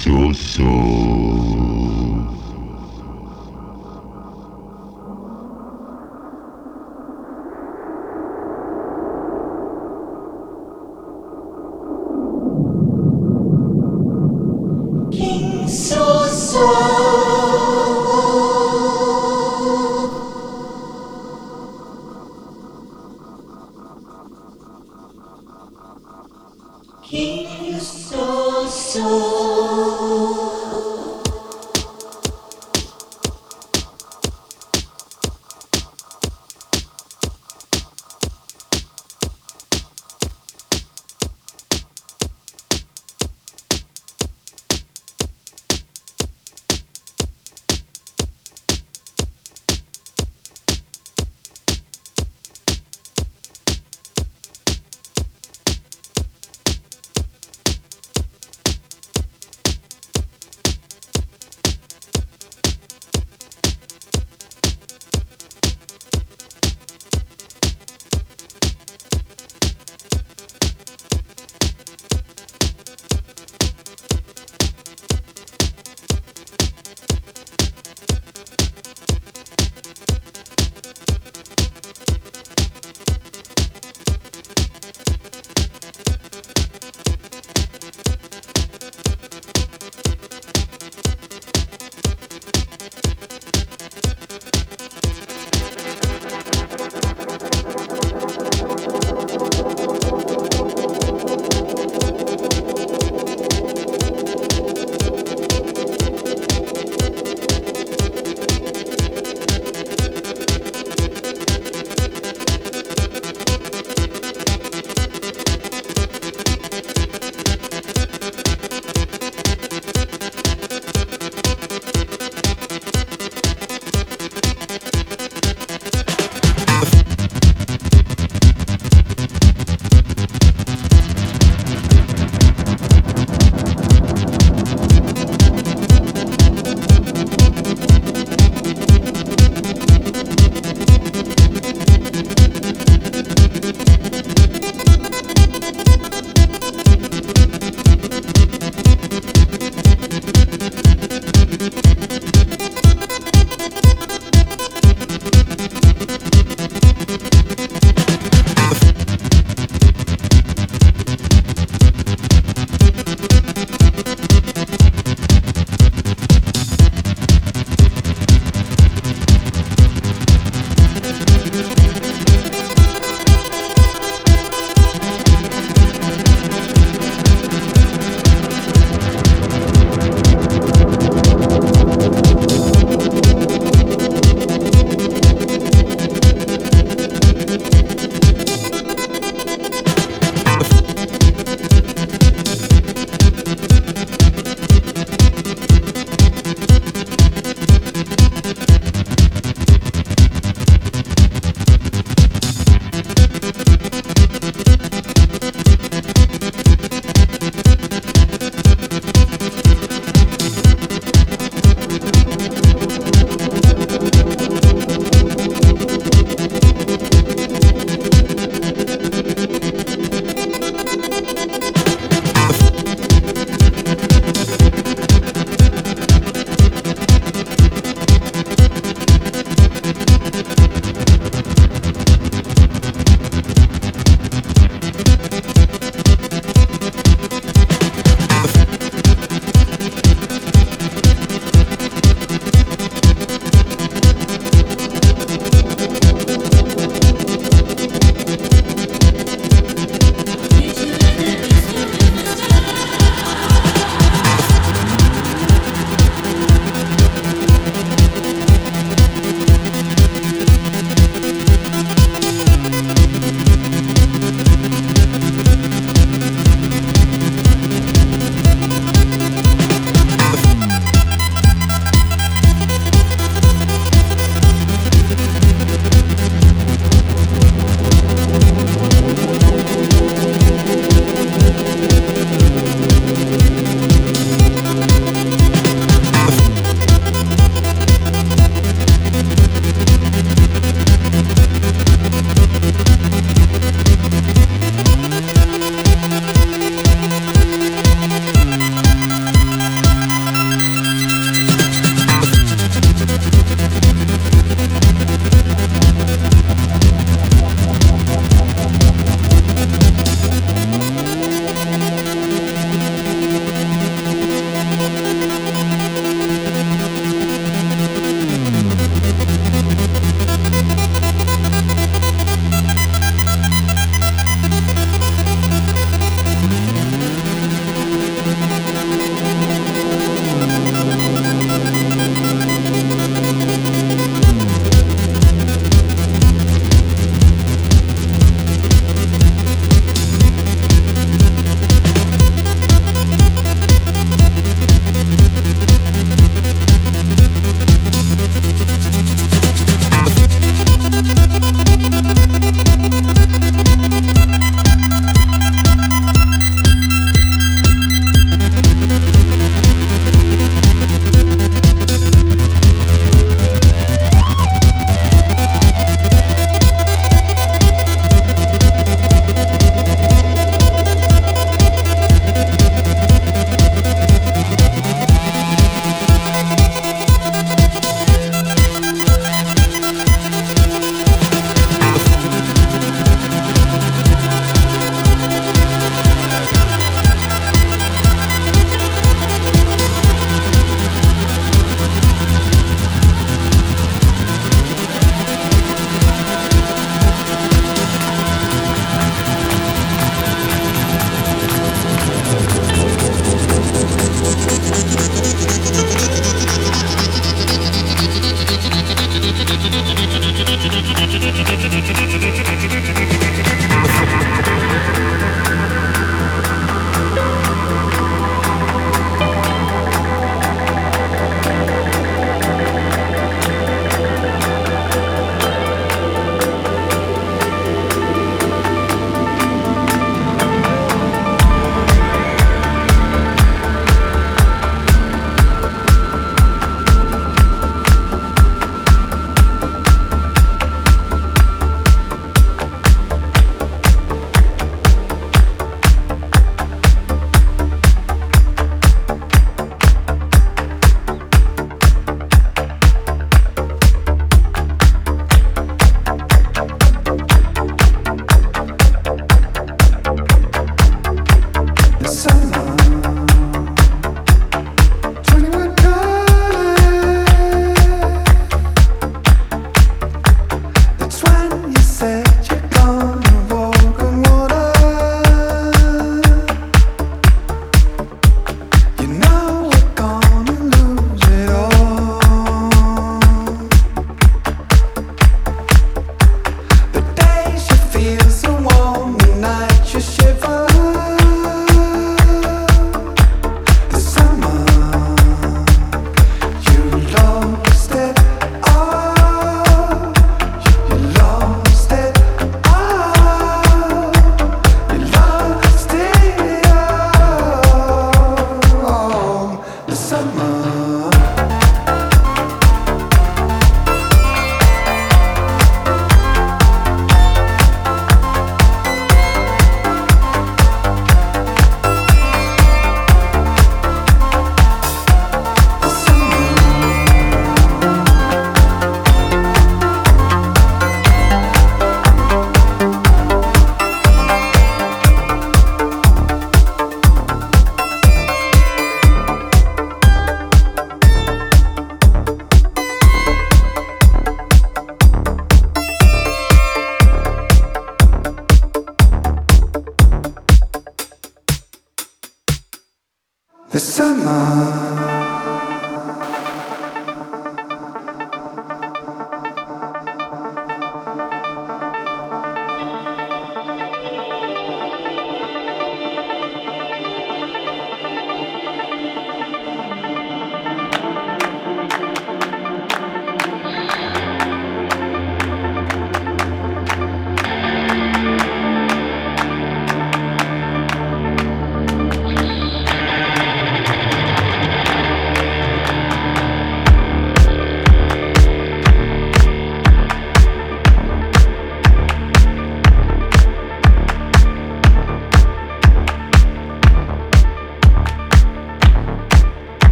so so.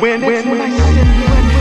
When, when, when I send when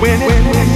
when it, when it.